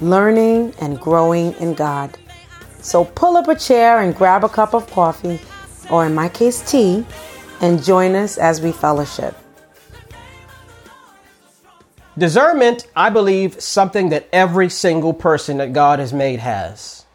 learning and growing in God. So pull up a chair and grab a cup of coffee, or in my case, tea, and join us as we fellowship. Discernment, I believe, something that every single person that God has made has.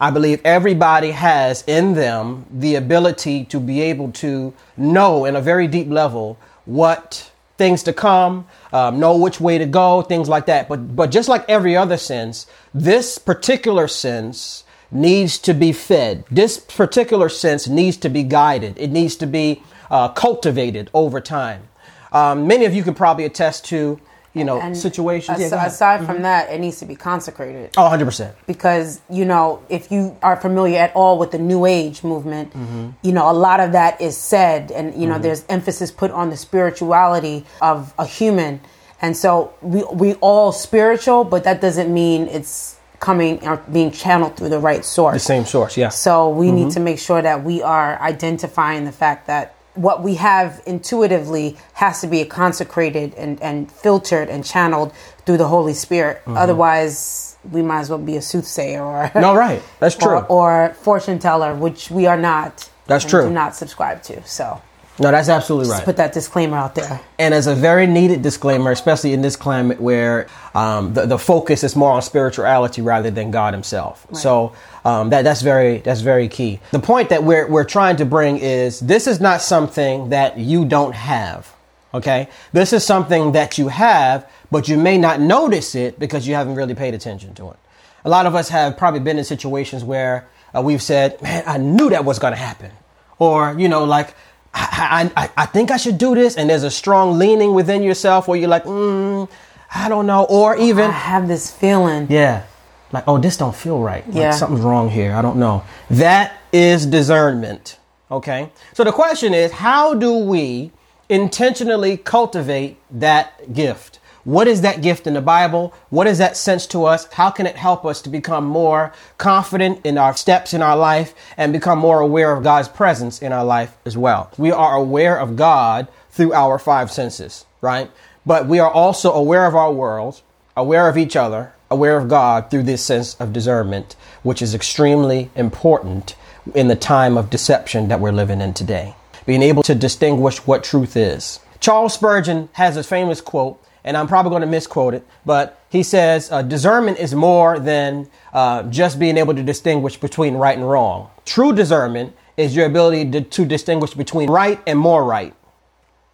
I believe everybody has in them the ability to be able to know in a very deep level what things to come, um, know which way to go, things like that. But but just like every other sense, this particular sense needs to be fed. This particular sense needs to be guided. It needs to be uh, cultivated over time. Um, many of you can probably attest to you know And situations. as- Yeah, aside from that, it needs to be consecrated. oh, 100 percent. because you know if you are familiar at all with the new age movement Mm-hmm. you know a lot of that is said and you know there's emphasis put on the spirituality of a human and so we we all spiritual but that doesn't mean it's coming or being channeled through the right source The same source, yeah. so we Mm-hmm. need to make sure that we are identifying the fact that what we have intuitively has to be consecrated and, and filtered and channeled through the Holy Spirit. Mm-hmm. Otherwise, we might as well be a soothsayer or No, right. That's true. or, or fortune teller, which we are not. That's true. Do not subscribe to. So no, that's absolutely right. put that disclaimer out there. and as a very needed disclaimer, especially in this climate where um, the, the focus is more on spirituality rather than God Himself. So um, that that's very that's very key. The point that we're we're trying to bring is this is not something that you don't have. Okay, this is something that you have, but you may not notice it because you haven't really paid attention to it. A lot of us have probably been in situations where uh, we've said, "Man, I knew that was going to happen," or you know, like I, I, I think I should do this, and there's a strong leaning within yourself where you're like, mm, I don't know, or even I have this feeling. yeah, like oh, this don't feel right. Like Yeah. something's wrong here. I don't know. That is discernment. Okay, so the question is, how do we intentionally cultivate that gift? What is that gift in the Bible? What is that sense to us? How can it help us to become more confident in our steps in our life and become more aware of God's presence in our life as well? We are aware of God through our five senses, right? But we are also aware of our world, aware of each other, aware of God through this sense of discernment, which is extremely important in the time of deception that we're living in today. Being able to distinguish what truth is. Charles Spurgeon has a famous quote, and I'm probably going to misquote it, but he says, uh, Discernment is more than uh, just being able to distinguish between right and wrong. True discernment is your ability to, to distinguish between right and more right.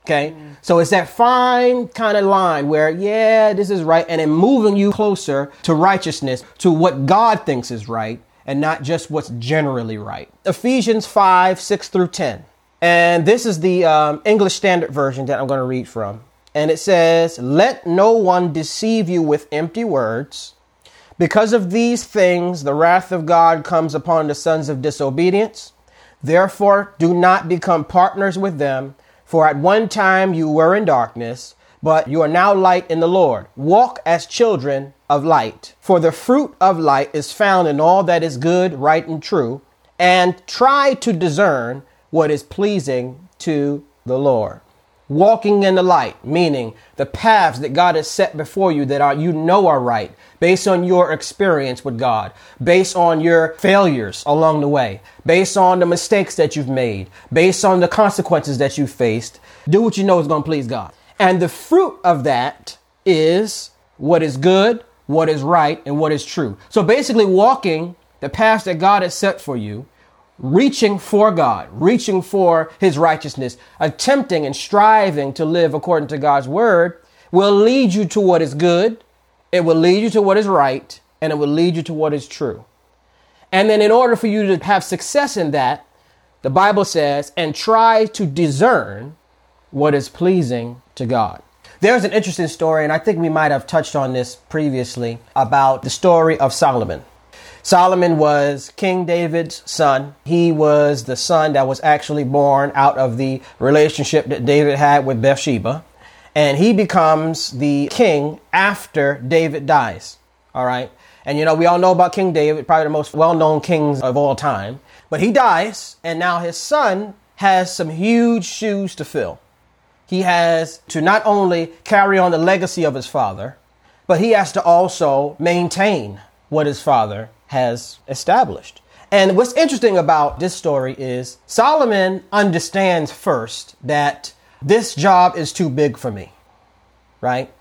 Okay. So it's that fine kind of line where, yeah, this is right. And then moving you closer to righteousness, to what God thinks is right, and not just what's generally right. Ephesians 5, 6 through 10. And this is the um, English Standard Version that I'm going to read from. And it says, Let no one deceive you with empty words. Because of these things, the wrath of God comes upon the sons of disobedience. Therefore, do not become partners with them. For at one time you were in darkness, but you are now light in the Lord. Walk as children of light. For the fruit of light is found in all that is good, right, and true. And try to discern what is pleasing to the Lord walking in the light, meaning the paths that God has set before you that are you know are right, based on your experience with God, based on your failures along the way, based on the mistakes that you've made, based on the consequences that you faced. Do what you know is going to please God. And the fruit of that is what is good, what is right, and what is true. So basically walking the paths that God has set for you reaching for God, reaching for His righteousness, attempting and striving to live according to God's word will lead you to what is good, it will lead you to what is right, and it will lead you to what is true. And then, in order for you to have success in that, the Bible says, and try to discern what is pleasing to God. There's an interesting story, and I think we might have touched on this previously about the story of Solomon. Solomon was King David's son. He was the son that was actually born out of the relationship that David had with Bathsheba. And he becomes the king after David dies. All right. And you know, we all know about King David, probably the most well known kings of all time. But he dies, and now his son has some huge shoes to fill. He has to not only carry on the legacy of his father, but he has to also maintain what his father has established. And what's interesting about this story is Solomon understands first that this job is too big for me, right?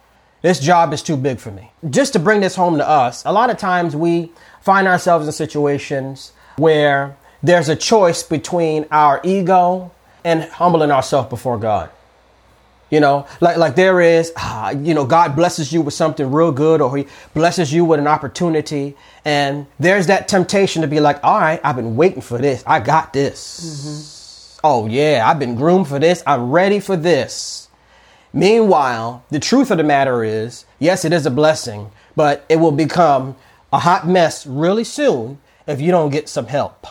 This job is too big for me. Just to bring this home to us, a lot of times we find ourselves in situations where there's a choice between our ego and humbling ourselves before God. You know, like like there is, ah, you know, God blesses you with something real good, or He blesses you with an opportunity, and there's that temptation to be like, all right, I've been waiting for this. I got this. Mm-hmm. Oh yeah, I've been groomed for this. I'm ready for this. Meanwhile, the truth of the matter is, yes, it is a blessing, but it will become a hot mess really soon if you don't get some help.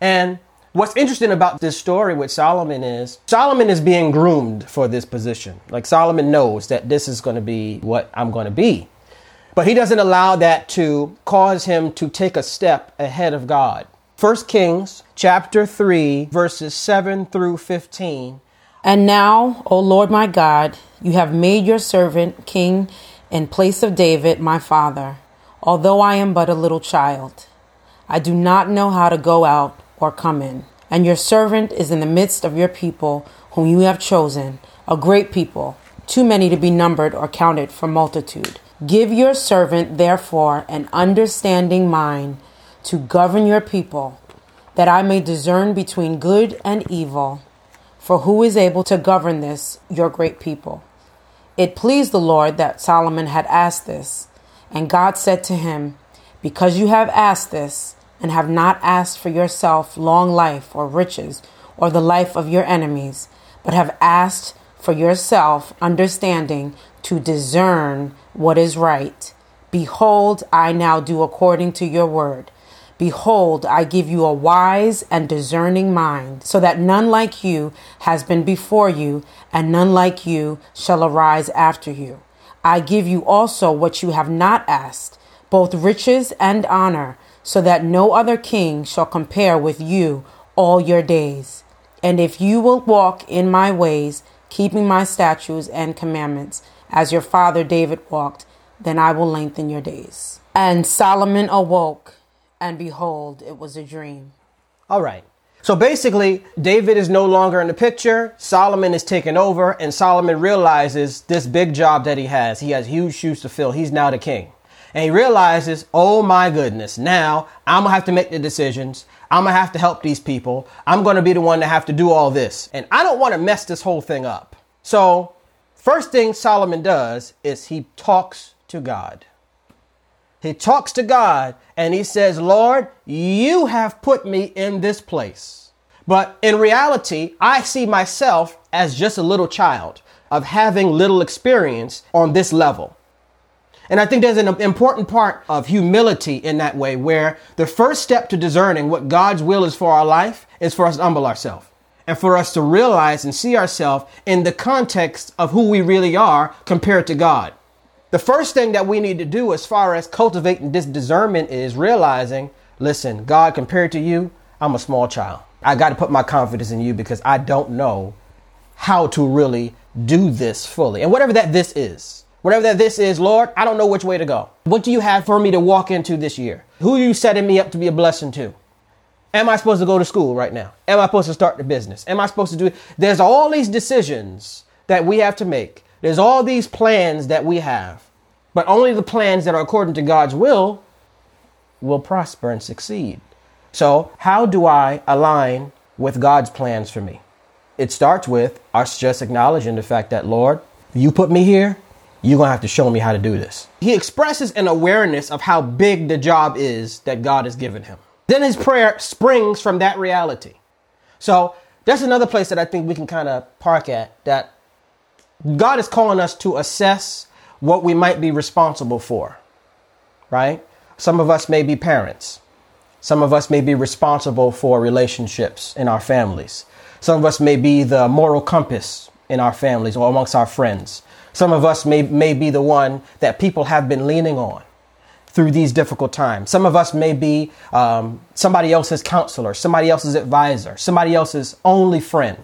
And What's interesting about this story with Solomon is Solomon is being groomed for this position. Like Solomon knows that this is going to be what I'm going to be. But he doesn't allow that to cause him to take a step ahead of God. 1 Kings chapter 3 verses 7 through 15. And now, O Lord my God, you have made your servant king in place of David my father, although I am but a little child. I do not know how to go out or come in. And your servant is in the midst of your people, whom you have chosen, a great people, too many to be numbered or counted for multitude. Give your servant, therefore, an understanding mind to govern your people, that I may discern between good and evil. For who is able to govern this, your great people? It pleased the Lord that Solomon had asked this. And God said to him, Because you have asked this, and have not asked for yourself long life or riches or the life of your enemies, but have asked for yourself understanding to discern what is right. Behold, I now do according to your word. Behold, I give you a wise and discerning mind, so that none like you has been before you, and none like you shall arise after you. I give you also what you have not asked, both riches and honor so that no other king shall compare with you all your days. And if you will walk in my ways, keeping my statutes and commandments, as your father David walked, then I will lengthen your days. And Solomon awoke, and behold, it was a dream. All right. So basically, David is no longer in the picture. Solomon is taken over, and Solomon realizes this big job that he has. He has huge shoes to fill. He's now the king and he realizes, oh my goodness, now I'm gonna have to make the decisions. I'm gonna have to help these people. I'm gonna be the one to have to do all this. And I don't wanna mess this whole thing up. So, first thing Solomon does is he talks to God. He talks to God and he says, Lord, you have put me in this place. But in reality, I see myself as just a little child of having little experience on this level. And I think there's an important part of humility in that way, where the first step to discerning what God's will is for our life is for us to humble ourselves and for us to realize and see ourselves in the context of who we really are compared to God. The first thing that we need to do as far as cultivating this discernment is realizing, listen, God, compared to you, I'm a small child. I got to put my confidence in you because I don't know how to really do this fully. And whatever that this is. Whatever that this is, Lord, I don't know which way to go. What do you have for me to walk into this year? Who are you setting me up to be a blessing to? Am I supposed to go to school right now? Am I supposed to start the business? Am I supposed to do it? There's all these decisions that we have to make. There's all these plans that we have. But only the plans that are according to God's will will prosper and succeed. So, how do I align with God's plans for me? It starts with us just acknowledging the fact that, Lord, you put me here you're going to have to show me how to do this. He expresses an awareness of how big the job is that God has given him. Then his prayer springs from that reality. So that's another place that I think we can kind of park at that God is calling us to assess what we might be responsible for, right? Some of us may be parents. Some of us may be responsible for relationships in our families. Some of us may be the moral compass in our families or amongst our friends. Some of us may, may be the one that people have been leaning on through these difficult times. Some of us may be um, somebody else's counselor, somebody else's advisor, somebody else's only friend.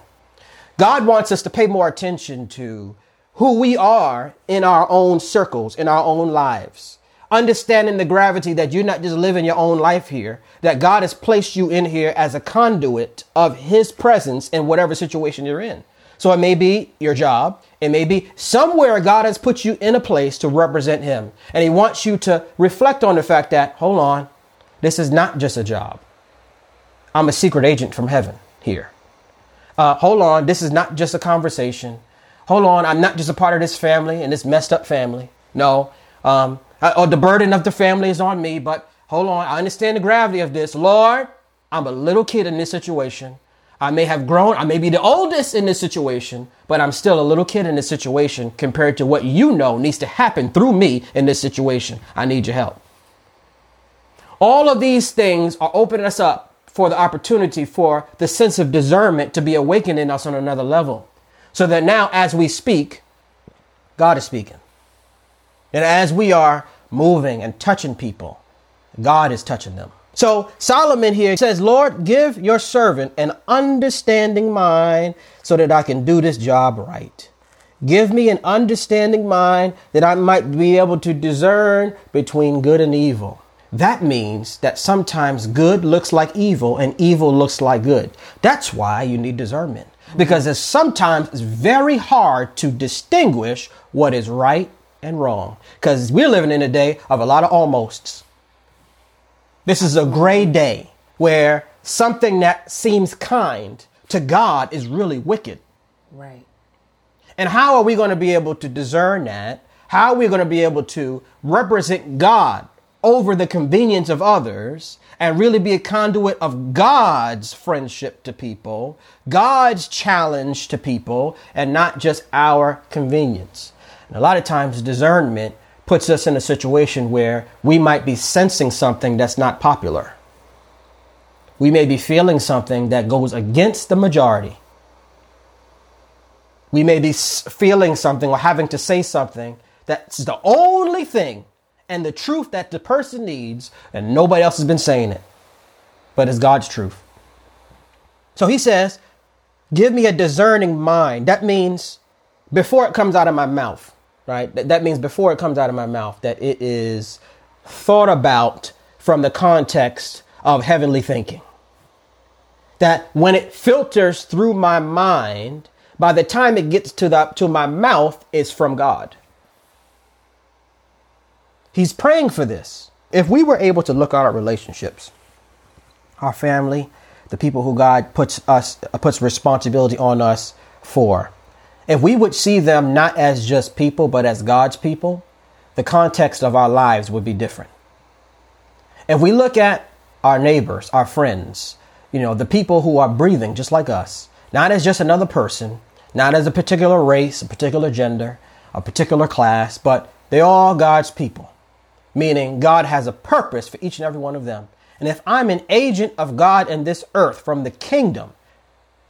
God wants us to pay more attention to who we are in our own circles, in our own lives. Understanding the gravity that you're not just living your own life here, that God has placed you in here as a conduit of His presence in whatever situation you're in. So it may be your job. It may be somewhere God has put you in a place to represent Him. And He wants you to reflect on the fact that, hold on, this is not just a job. I'm a secret agent from heaven here. Uh, hold on, this is not just a conversation. Hold on, I'm not just a part of this family and this messed up family. No, um, I, or the burden of the family is on me, but hold on, I understand the gravity of this. Lord, I'm a little kid in this situation. I may have grown, I may be the oldest in this situation, but I'm still a little kid in this situation compared to what you know needs to happen through me in this situation. I need your help. All of these things are opening us up for the opportunity for the sense of discernment to be awakened in us on another level. So that now, as we speak, God is speaking. And as we are moving and touching people, God is touching them. So Solomon here says, Lord, give your servant an understanding mind so that I can do this job right. Give me an understanding mind that I might be able to discern between good and evil. That means that sometimes good looks like evil and evil looks like good. That's why you need discernment. Mm-hmm. Because it's sometimes it's very hard to distinguish what is right and wrong. Because we're living in a day of a lot of almosts. This is a gray day where something that seems kind to God is really wicked. Right. And how are we going to be able to discern that? How are we going to be able to represent God over the convenience of others and really be a conduit of God's friendship to people, God's challenge to people, and not just our convenience? And a lot of times, discernment puts us in a situation where we might be sensing something that's not popular. We may be feeling something that goes against the majority. We may be feeling something or having to say something that's the only thing and the truth that the person needs, and nobody else has been saying it. But it's God's truth. So he says, Give me a discerning mind. That means before it comes out of my mouth, right? That means before it comes out of my mouth, that it is thought about from the context of heavenly thinking. That when it filters through my mind, by the time it gets to the to my mouth, is from God. He's praying for this. If we were able to look at our relationships, our family, the people who God puts us puts responsibility on us for, if we would see them not as just people, but as God's people, the context of our lives would be different. If we look at our neighbors, our friends, you know, the people who are breathing just like us, not as just another person, not as a particular race, a particular gender, a particular class, but they're all God's people, meaning God has a purpose for each and every one of them. And if I'm an agent of God in this earth from the kingdom,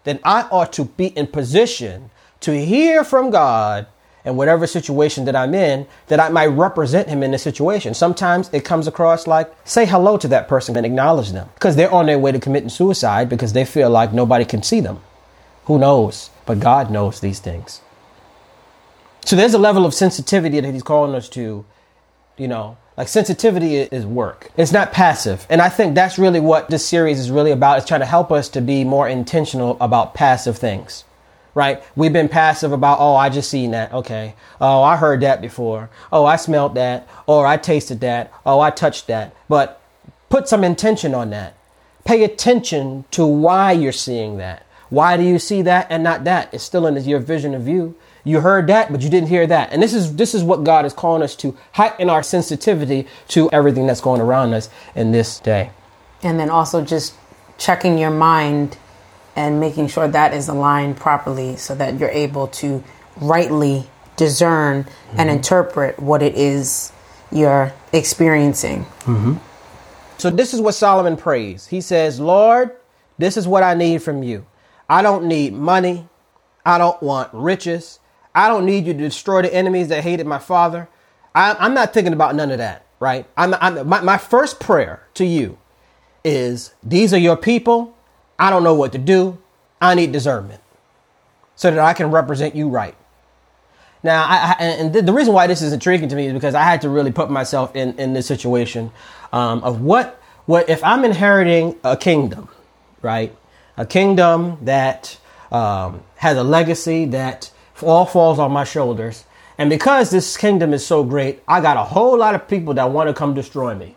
then I ought to be in position to hear from God in whatever situation that I'm in, that I might represent him in the situation. Sometimes it comes across like, say hello to that person and acknowledge them because they're on their way to committing suicide because they feel like nobody can see them. Who knows? But God knows these things. So there's a level of sensitivity that he's calling us to, you know, like sensitivity is work. It's not passive. And I think that's really what this series is really about. It's trying to help us to be more intentional about passive things right? We've been passive about, oh, I just seen that. Okay. Oh, I heard that before. Oh, I smelled that. Or I tasted that. Oh, I touched that. But put some intention on that. Pay attention to why you're seeing that. Why do you see that and not that? It's still in your vision of view. You heard that, but you didn't hear that. And this is this is what God is calling us to heighten our sensitivity to everything that's going around us in this day. And then also just checking your mind and making sure that is aligned properly so that you're able to rightly discern and mm-hmm. interpret what it is you're experiencing. Mm-hmm. So this is what Solomon prays. He says, Lord, this is what I need from you. I don't need money. I don't want riches. I don't need you to destroy the enemies that hated my father. I, I'm not thinking about none of that, right? I'm, I'm, my, my first prayer to you is these are your people. I don't know what to do. I need discernment so that I can represent you right. Now, I, I, and the, reason why this is intriguing to me is because I had to really put myself in, in this situation um, of what what if I'm inheriting a kingdom, right? A kingdom that um, has a legacy that all falls on my shoulders, and because this kingdom is so great, I got a whole lot of people that want to come destroy me.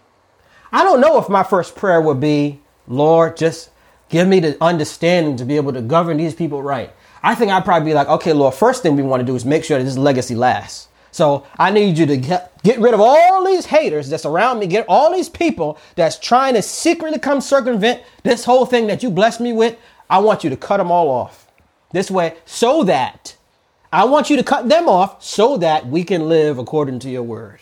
I don't know if my first prayer would be, Lord, just give me the understanding to be able to govern these people right. I think I'd probably be like, okay, Lord, first thing we want to do is make sure that this legacy lasts. So I need you to get, get rid of all these haters that's around me, get all these people that's trying to secretly come circumvent this whole thing that you blessed me with. I want you to cut them all off this way so that I want you to cut them off so that we can live according to your word.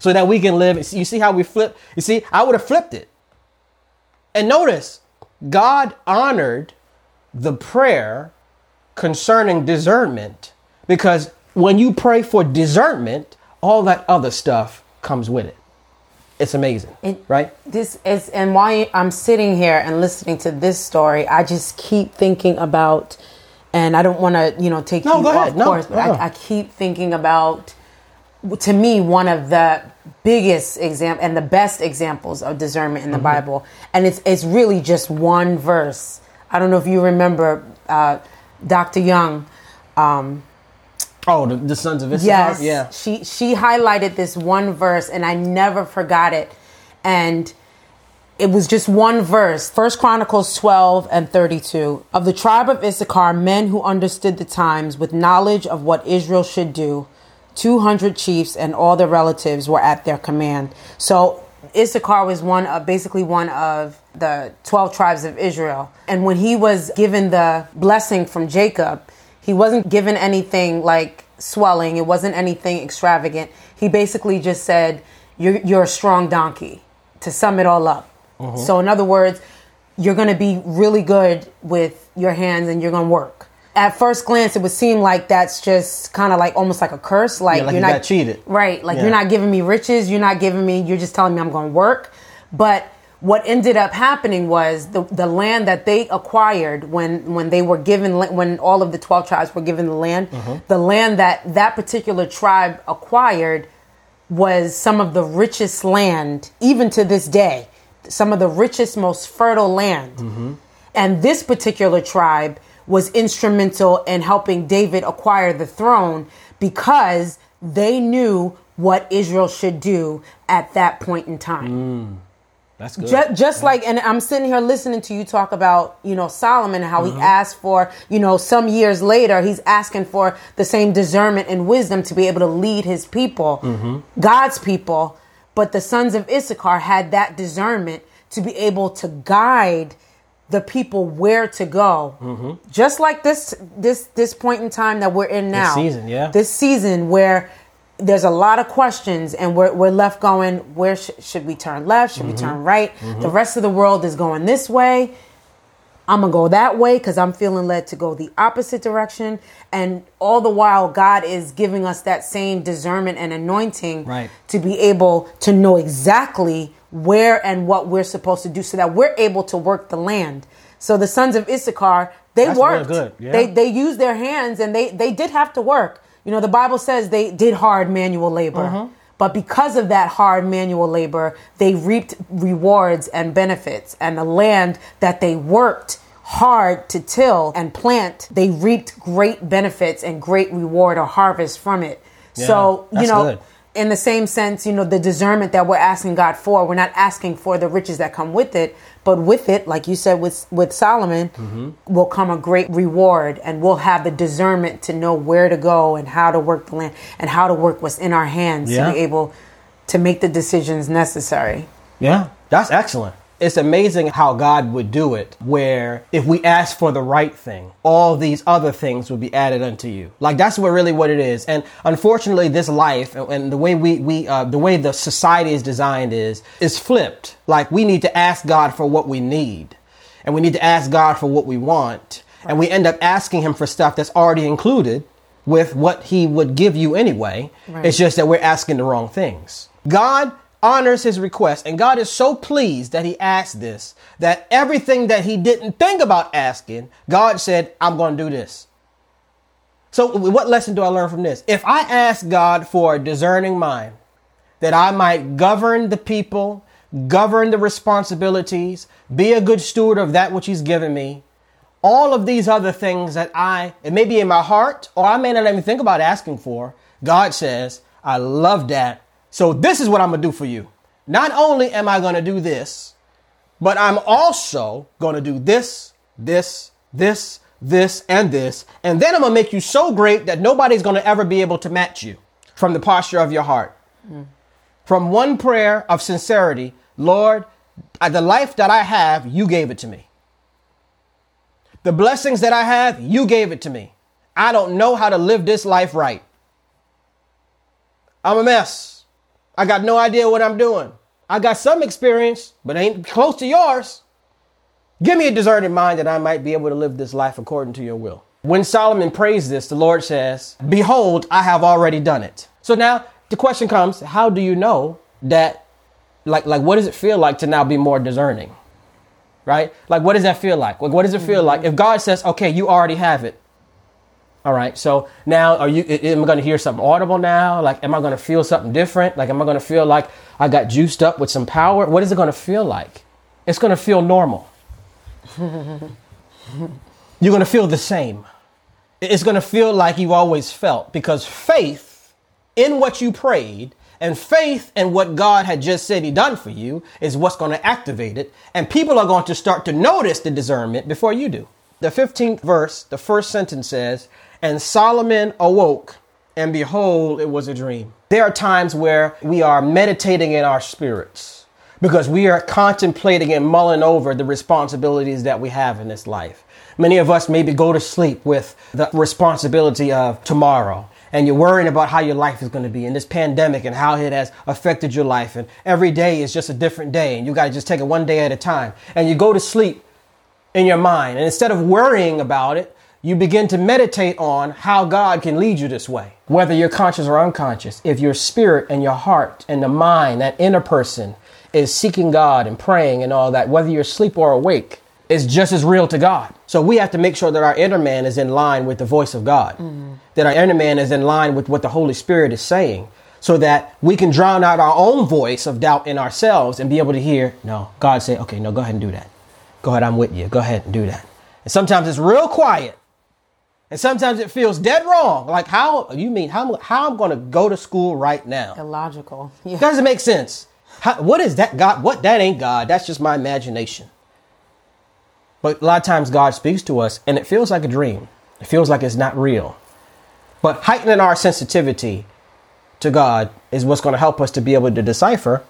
So that we can live. You see how we flip? You see, I would have flipped it. And notice, God honored the prayer concerning discernment because when you pray for discernment, all that other stuff comes with it. It's amazing, It- right? This is, and while I'm sitting here and listening to this story, I just keep thinking about, and I don't want to, you know, take No, you go off ahead. No, but no. I, I keep thinking about, to me, one of the biggest example and the best examples of discernment in the Mm-hmm. Bible, and it's it's really just one verse. I don't know if you remember, uh, Dr. Young. Um, Oh, the, the sons of Issachar? Yes. Yeah. She she highlighted this one verse and I never forgot it. And it was just one verse. First Chronicles 12 and 32. Of the tribe of Issachar, men who understood the times with knowledge of what Israel should do, 200 chiefs and all their relatives were at their command. So Issachar was one of basically one of the 12 tribes of Israel. And when he was given the blessing from Jacob, he wasn't given anything like swelling. It wasn't anything extravagant. He basically just said, "You're you're a strong donkey." To sum it all up. Mm-hmm. So in other words, you're going to be really good with your hands and you're going to work. At first glance, it would seem like that's just kind of like almost like a curse. Like, Yeah, like you're you not cheated. right? Like Yeah. you're not giving me riches. You're not giving me. You're just telling me I'm going to work. But what ended up happening was the the land that they acquired when when they were given when all of the 12 tribes were given the land Mm-hmm. the land that that particular tribe acquired was some of the richest land even to this day some of the richest most fertile land and this particular tribe was instrumental in helping David acquire the throne because they knew what Israel should do at that point in time. That's good. Just, just like, and I'm sitting here listening to you talk about, you know, Solomon how Mm-hmm. he asked for, you know, some years later, he's asking for the same discernment and wisdom to be able to lead his people, Mm-hmm. God's people. But the sons of Issachar had that discernment to be able to guide the people where to go. Mm-hmm. Just like this, this, this point in time that we're in now. This season, yeah. This season where there's a lot of questions and we're, we're left going where sh- should we turn left should we mm-hmm. turn right mm-hmm. the rest of the world is going this way i'm gonna go that way because i'm feeling led to go the opposite direction and all the while god is giving us that same discernment and anointing Right. to be able to know exactly where and what we're supposed to do so that we're able to work the land so the sons of issachar they That's worked yeah. they they used their hands and they they did have to work you know the bible says they did hard manual labor Mm-hmm. but because of that hard manual labor they reaped rewards and benefits and the land that they worked hard to till and plant they reaped great benefits and great reward or harvest from it so you know good. In the same sense, you know, the discernment that we're asking God for, we're not asking for the riches that come with it, but with it, like you said with with Solomon, Mm-hmm. will come a great reward, and we'll have the discernment to know where to go and how to work the land and how to work what's in our hands Yeah. to be able to make the decisions necessary. Yeah, that's excellent. It's amazing how God would do it, where if we ask for the right thing, all these other things will be added unto you. Like that's what really what it is. And unfortunately, this life and the way we, we uh, the way the society is designed is, is flipped. Like we need to ask God for what we need and we need to ask God for what we want. And we end up asking him for stuff that's already included with what he would give you anyway. Right. It's just that we're asking the wrong things. God honors his request. And God is so pleased that he asked this that everything that he didn't think about asking, God said, I'm going to do this. So, what lesson do I learn from this? If I ask God for a discerning mind, that I might govern the people, govern the responsibilities, be a good steward of that which He's given me, all of these other things that I, it may be in my heart, or I may not even think about asking for, God says, I love that so this is what I'm going to do for you. Not only am I going to do this, but I'm also going to do this, this, this, this, and this. And then I'm going to make you so great that nobody's going to ever be able to match you from the posture of your heart. Mm. From one prayer of sincerity, Lord, the life that I have, you gave it to me. The blessings that I have, you gave it to me. I don't know how to live this life right. I'm a mess. I got no idea what I'm doing. I got some experience, but ain't close to yours. Give me a discerning mind that I might be able to live this life according to your will. When Solomon prays this, the Lord says, Behold, I have already done it. So now the question comes, how do you know that, like, like what does it feel like to now be more discerning? Right? Like, what does that feel like? Like, what does it feel like? Mm-hmm. If God says, okay, you already have it, all right. So now, are you? Am I going to hear something audible now? Like, am I going to feel something different? Like, am I going to feel like I got juiced up with some power? What is it going to feel like? It's going to feel normal. You're going to feel the same. It's going to feel like you always felt because faith in what you prayed and faith in what God had just said He done for you is what's going to activate it. And people are going to start to notice the discernment before you do. The 15th verse, the first sentence says, and Solomon awoke, and behold, it was a dream. There are times where we are meditating in our spirits because we are contemplating and mulling over the responsibilities that we have in this life. Many of us maybe go to sleep with the responsibility of tomorrow and you're worrying about how your life is going to be in this pandemic and how it has affected your life. And every day is just a different day and you got to just take it one day at a time. And you go to sleep in your mind. And instead of worrying about it, you begin to meditate on how God can lead you this way, whether you're conscious or unconscious. If your spirit and your heart and the mind, that inner person, is seeking God and praying and all that, whether you're asleep or awake, is just as real to God. So we have to make sure that our inner man is in line with the voice of God, mm-hmm. that our inner man is in line with what the Holy Spirit is saying, so that we can drown out our own voice of doubt in ourselves and be able to hear, no, God say, okay, no, go ahead and do that. Go ahead, I'm with you. Go ahead and do that. And sometimes it's real quiet and sometimes it feels dead wrong. Like how you mean how how I'm going to go to school right now? Illogical. Yeah. Doesn't make sense. How, what is that God? What that ain't God. That's just my imagination. But a lot of times God speaks to us and it feels like a dream. It feels like it's not real. But heightening our sensitivity to God is what's going to help us to be able to decipher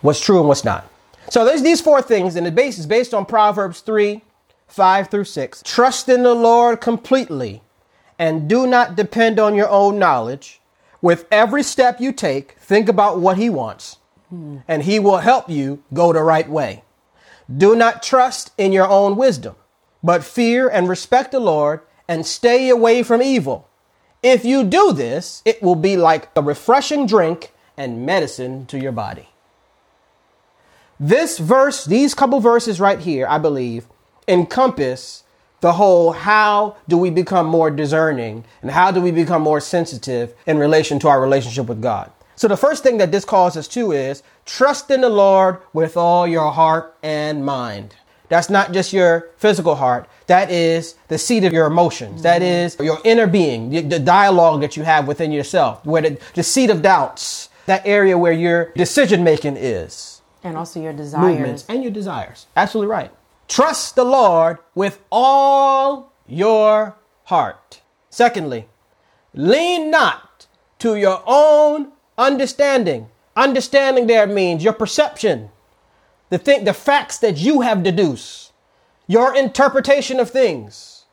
what's true and what's not. So there's these four things, and the base is based on Proverbs 3, 5 through 6. Trust in the Lord completely and do not depend on your own knowledge. With every step you take, think about what He wants, and He will help you go the right way. Do not trust in your own wisdom, but fear and respect the Lord and stay away from evil. If you do this, it will be like a refreshing drink and medicine to your body. This verse, these couple verses right here, I believe, encompass the whole how do we become more discerning and how do we become more sensitive in relation to our relationship with God. So the first thing that this calls us to is trust in the Lord with all your heart and mind. That's not just your physical heart. That is the seat of your emotions. Mm-hmm. That is your inner being, the, the, dialogue that you have within yourself, where the, the seat of doubts, that area where your decision making is. And also your desires. Movements and your desires. Absolutely right. Trust the Lord with all your heart. Secondly, lean not to your own understanding. Understanding there means your perception. the thing, the facts that you have deduced, your interpretation of things.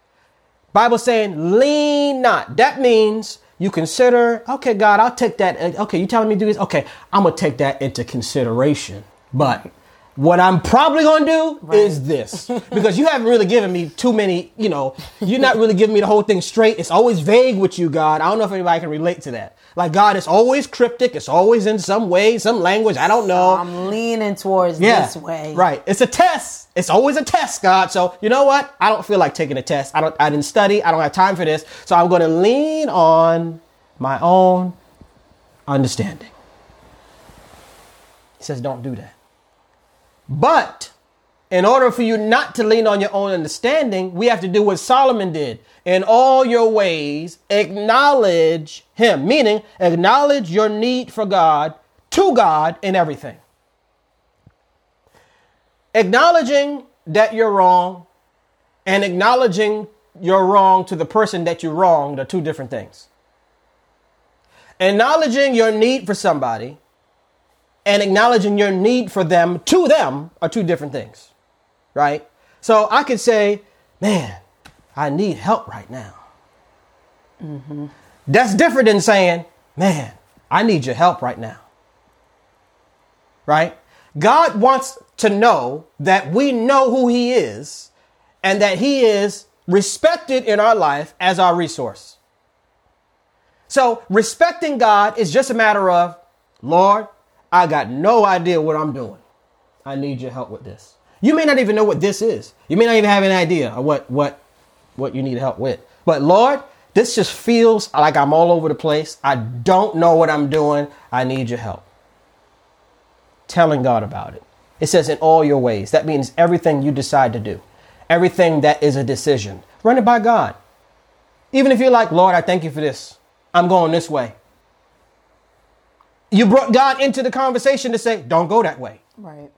Bible saying, lean not. That means you consider, okay, God, I'll take that. Okay, you telling me to do this? Okay, I'm gonna take that into consideration. But what I'm probably gonna do right. is this because you haven't really given me too many. You know, you're not really giving me the whole thing straight. It's always vague with you, God. I don't know if anybody can relate to that. Like God, it's always cryptic. It's always in some way, some language. I don't know. I'm leaning towards yeah, this way. Right. It's a test. It's always a test, God. So you know what? I don't feel like taking a test. I don't. I didn't study. I don't have time for this. So I'm going to lean on my own understanding. He says, don't do that. But in order for you not to lean on your own understanding, we have to do what Solomon did. In all your ways, acknowledge Him, meaning acknowledge your need for God to God in everything. Acknowledging that you're wrong and acknowledging you're wrong to the person that you wronged are two different things. Acknowledging your need for somebody and acknowledging your need for them to them are two different things, right? So I could say, man, I need help right now. Mm-hmm. That's different than saying, man, I need your help right now. Right? God wants to know that we know who He is and that He is respected in our life as our resource. So respecting God is just a matter of, Lord, I got no idea what I'm doing. I need your help with this. You may not even know what this is. You may not even have an idea of what what what you need help with. But Lord, this just feels like I'm all over the place. I don't know what I'm doing. I need your help. Telling God about it. It says in all your ways. That means everything you decide to do. Everything that is a decision. Run it by God. Even if you're like, Lord, I thank you for this. I'm going this way. You brought God into the conversation to say, don't go that way. Right.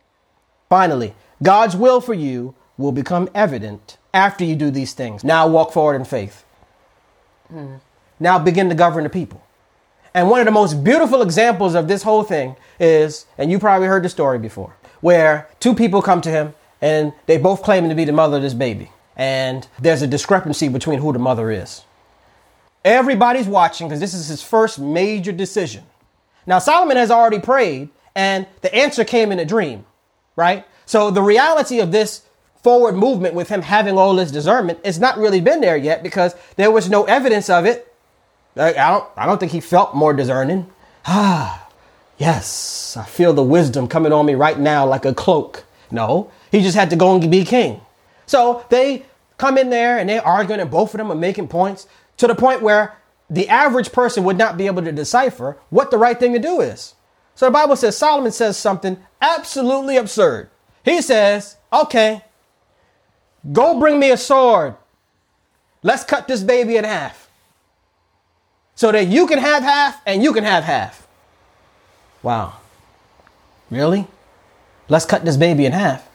Finally, God's will for you will become evident after you do these things. Now walk forward in faith. Hmm. Now begin to govern the people. And one of the most beautiful examples of this whole thing is, and you probably heard the story before, where two people come to him and they both claim to be the mother of this baby. And there's a discrepancy between who the mother is. Everybody's watching because this is his first major decision. Now, Solomon has already prayed, and the answer came in a dream, right? So the reality of this forward movement with him having all this discernment has not really been there yet because there was no evidence of it. I don't, I don't think he felt more discerning. Ah, yes, I feel the wisdom coming on me right now like a cloak. No, he just had to go and be king. So they come in there and they're arguing, and both of them are making points to the point where the average person would not be able to decipher what the right thing to do is. So the Bible says Solomon says something absolutely absurd. He says, okay, go bring me a sword. Let's cut this baby in half so that you can have half and you can have half. Wow. Really? Let's cut this baby in half.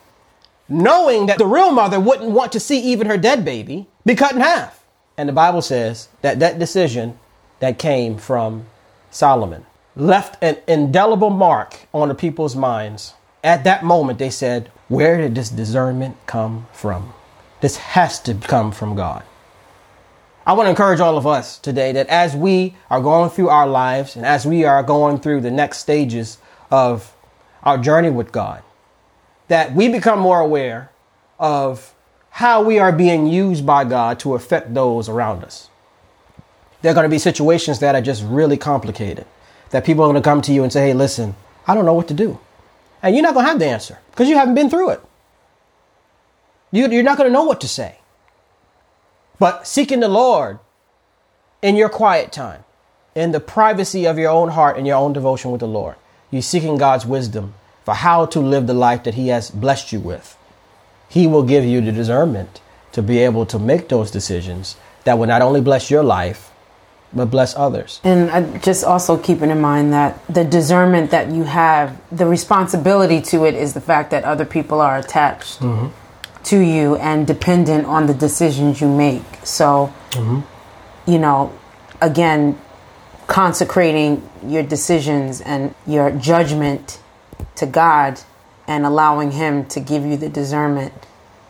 Knowing that the real mother wouldn't want to see even her dead baby be cut in half. And the Bible says that that decision that came from Solomon left an indelible mark on the people's minds. At that moment, they said, Where did this discernment come from? This has to come from God. I want to encourage all of us today that as we are going through our lives and as we are going through the next stages of our journey with God, that we become more aware of how we are being used by God to affect those around us. There are going to be situations that are just really complicated, that people are going to come to you and say, hey, listen, I don't know what to do. And you're not going to have the answer because you haven't been through it. You, you're not going to know what to say. But seeking the Lord in your quiet time, in the privacy of your own heart and your own devotion with the Lord, you're seeking God's wisdom for how to live the life that He has blessed you with. He will give you the discernment to be able to make those decisions that will not only bless your life, but bless others. And just also keeping in mind that the discernment that you have, the responsibility to it is the fact that other people are attached mm-hmm. to you and dependent on the decisions you make. So, mm-hmm. you know, again, consecrating your decisions and your judgment to God and allowing Him to give you the discernment.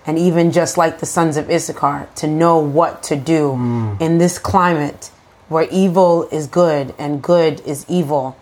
And even just like the sons of Issachar, to know what to do mm. in this climate where evil is good and good is evil.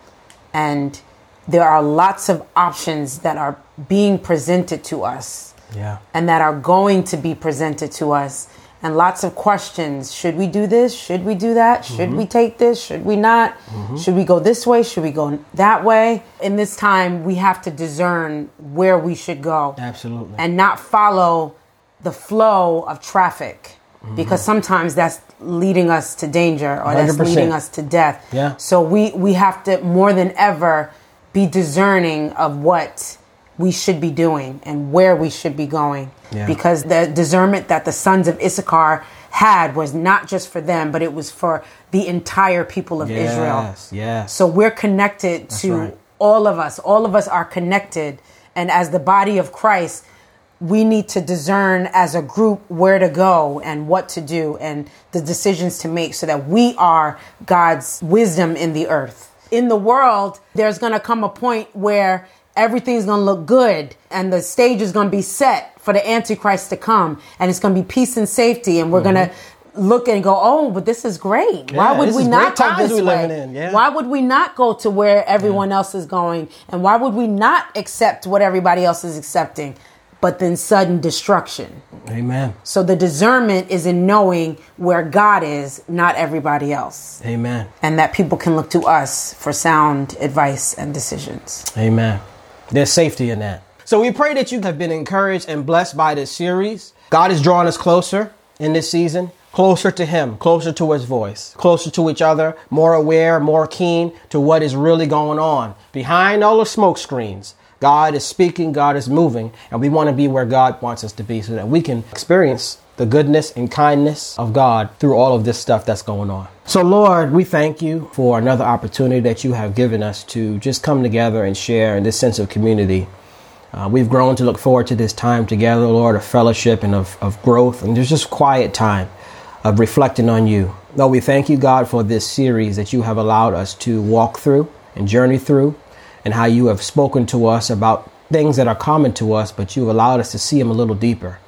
And there are lots of options that are being presented to us Yeah. and that are going to be presented to us and lots of questions. Should we do this? Should we do that? Should we mm-hmm. take this? Should we not? Mm-hmm. Should we go this way? Should we go that way? In this time we have to discern where we should go. Absolutely. and not follow the flow of traffic. Mm-hmm. Because sometimes that's leading us to danger or that's 100%. leading us to death. Yeah. so we we have to more than ever be discerning of what we should be doing and where we should be going Yeah. because the discernment that the sons of Issachar had was not just for them but it was for the entire people of Israel Yes, yes. so we're connected to right. all of us. All of us are connected. And as the body of Christ, we need to discern as a group where to go and what to do and the decisions to make so that we are God's wisdom in the earth. In the world, there's going to come a point where everything's going to look good and the stage is going to be set for the Antichrist to come and it's going to be peace and safety and we're going to mm-hmm. look and go, oh, but this is great. Why would we not go this way? living in, yeah. Why would we not go to where everyone else is going? And why would we not accept what everybody else is accepting? But then sudden destruction. Amen. So the discernment is in knowing where God is, not everybody else. Amen. And that people can look to us for sound advice and decisions. Amen. There's safety in that. So we pray that you have been encouraged and blessed by this series. God is drawing us closer in this season, closer to Him, closer to His voice, closer to each other, more aware, more keen to what is really going on behind all the smoke screens. God is speaking, God is moving, and we want to be where God wants us to be so that we can experience the goodness and kindness of God through all of this stuff that's going on. So, Lord, we thank you for another opportunity that you have given us to just come together and share in this sense of community. Uh, we've grown to look forward to this time together, Lord, of fellowship and of, of growth, and there's just quiet time of reflecting on you. Lord, we thank you, God, for this series that you have allowed us to walk through and journey through, and how you have spoken to us about things that are common to us, but you've allowed us to see them a little deeper.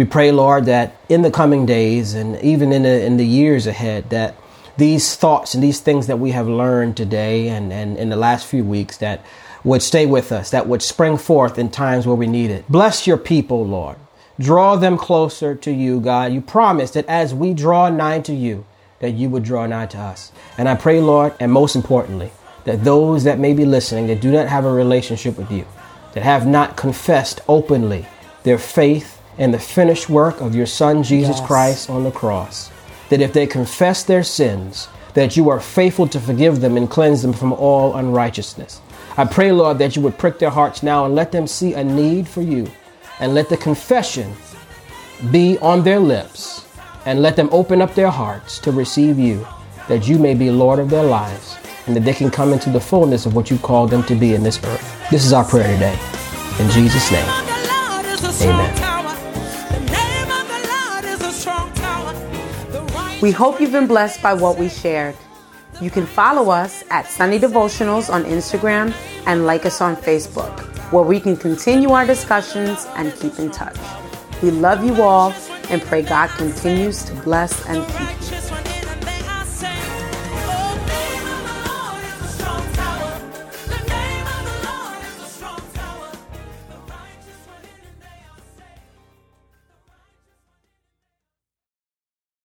We pray, Lord, that in the coming days and even in the in the years ahead, that these thoughts and these things that we have learned today and, and in the last few weeks that would stay with us, that would spring forth in times where we need it. Bless your people, Lord. Draw them closer to you, God. You promised that as we draw nigh to you, that you would draw nigh to us. And I pray, Lord, and most importantly, that those that may be listening that do not have a relationship with you, that have not confessed openly their faith in the finished work of your Son, Jesus Yes. Christ, on the cross, that if they confess their sins, that you are faithful to forgive them and cleanse them from all unrighteousness. I pray, Lord, that you would prick their hearts now and let them see a need for you, and let the confession be on their lips, and let them open up their hearts to receive you, that you may be Lord of their lives, and that they can come into the fullness of what you called them to be in this earth. This is our prayer today. In Jesus' name. Amen. We hope you've been blessed by what we shared. You can follow us at Sunday Devotionals on Instagram and like us on Facebook, where we can continue our discussions and keep in touch. We love you all and pray God continues to bless and keep you.